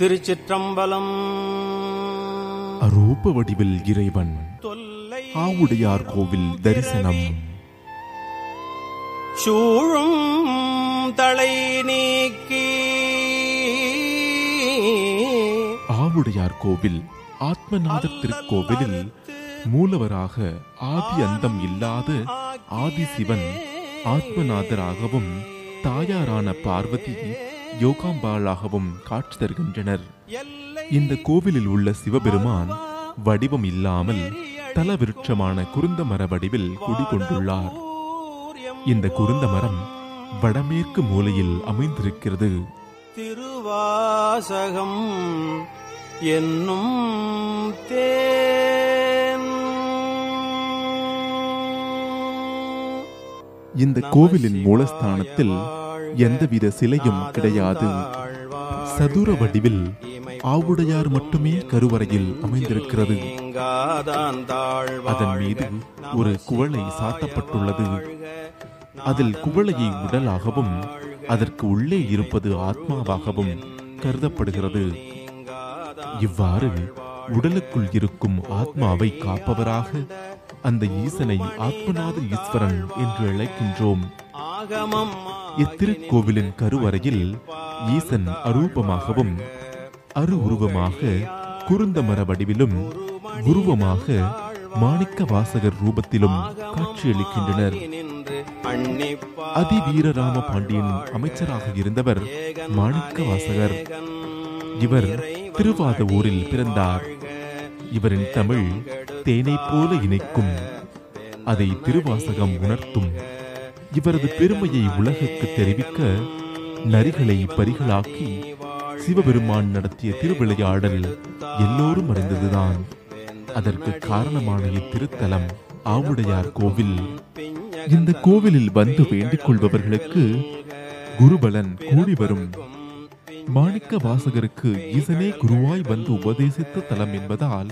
திருச்சிற்றம்பலம். அரூப வடிவில் இறைவன் ஆவுடையார் கோவில் தரிசனம். சூழும் தலை நீக்கி. ஆவுடையார் கோவில் ஆத்மநாதர் திருக்கோவிலில் மூலவராக ஆதி அந்தம் இல்லாத ஆதி சிவன் ஆத்மநாதராகவும் தாயாரான பார்வதி யோகாம்பாளாகவும் காட்சி தருகின்றனர். இந்த கோவிலில் உள்ள சிவபெருமான் வடிவம் இல்லாமல் தல விருட்சமான குருந்த மர வடிவில் குடிகொண்டுள்ளார். இந்த குருந்த மரம் வடமேற்கு மூலையில் அமைந்திருக்கிறது. திருவாசகம் என்னும் தேன். இந்த கோவிலின் மூலஸ்தானத்தில் எந்தவித சிலையும் கிடையாது. சதுர வடிவில் ஆவுடையார் மட்டுமே கருவறையில் அமைந்திருக்கிறது. அதன் மீது ஒரு குவளை சாத்தப்பட்டுள்ளது. அதில் குவளையை உடலாகவும் அதற்கு உள்ளே இருப்பது ஆத்மாவாகவும் கருதப்படுகிறது. இவ்வாறு உடலுக்குள் இருக்கும் ஆத்மாவை காப்பவராக அந்த ஈசனை ஆத்மநாத ஈஸ்வரன் என்று அழைக்கின்றோம். இத்திருக்கோவிலின் கருவறையில் ஈசன் அரூபமாகவும் அரு உருவமாக குருந்த மர வடிவிலும் உருவமாக மாணிக்க வாசகர் ரூபத்திலும் காட்சியளிக்கின்றனர். அதிவீரராம பாண்டியன் அமைச்சராக இருந்தவர் மாணிக்க வாசகர். இவர் திருவாத ஊரில் பிறந்தார். இவரின் தமிழ் தேனை போல இணைக்கும். அதை திருவாசகம் உணர்த்தும். இவரது பெருமையை உலகுக்கு தெரிவிக்க நரிகளை பரிகளாக்கி சிவபெருமான் நடத்திய திருவிளையாடல் எல்லோரும் அறிந்ததுதான். அதற்கு காரணமான இத்திருத்தலம் ஆவுடையார் கோவில். இந்த கோவிலில் வந்து வேண்டிக் கொள்பவர்களுக்கு குருபலன் கூடி வரும். மாணிக்க வாசகருக்கு ஈசனே குருவாய் வந்து உபதேசித்த தலம் என்பதால்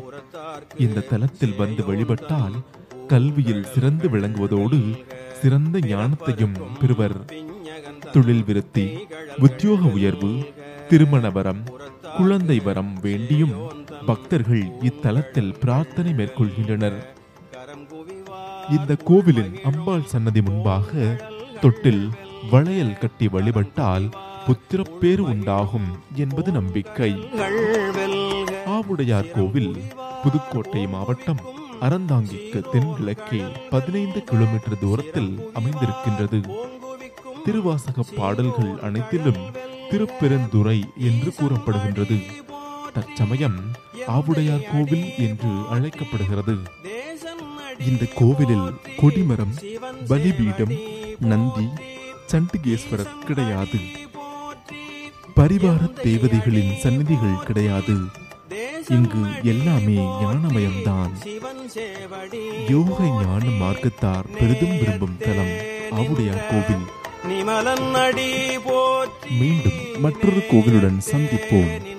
இந்த தலத்தில் வந்து வழிபட்டால் கல்வியில் சிறந்து விளங்குவதோடு சிறந்த ஞானத்தையும் பெறுவர். தொழில் விருத்தி உத்தியோக உயர்வு திருமண வரம் குழந்தை வரம் வேண்டியும் பக்தர்கள் இத்தலத்தில் பிரார்த்தனை மேற்கொள்கின்றனர். இந்த கோவிலின் அம்பாள் சன்னதி முன்பாக தொட்டில் வளையல் கட்டி வழிபட்டால் புத்திரப்பேறு உண்டாகும் என்பது நம்பிக்கை. ஆவுடையார் கோவில் புதுக்கோட்டை மாவட்டம் அறந்தாங்கிக்கு தென்கிழக்கே பதினைந்து கிலோமீட்டர் தூரத்தில் அமைந்திருக்கின்றது. திருவாசக பாடல்கள் அனைத்திலும் திருப்பெருந்துறை என்று கூறப்படுகின்றது. தற்சமயம் ஆவுடையார் கோவில் என்று அழைக்கப்படுகிறது. இந்த கோவிலில் கொடிமரம் பலிபீடம் நந்தி சண்டிகேஸ்வரர் கிடையாது. பரிவார தேவதைகளின் சந்நிதிகள் கிடையாது. இங்கு எல்லாமே ஞானமயம்தான். யோக ஞான மார்க்கத்தார் பெரிதும் விரும்பும் தலம் ஆவுடையார் கோவில். மீண்டும் மற்றொரு கோவிலுடன் சந்திப்போம்.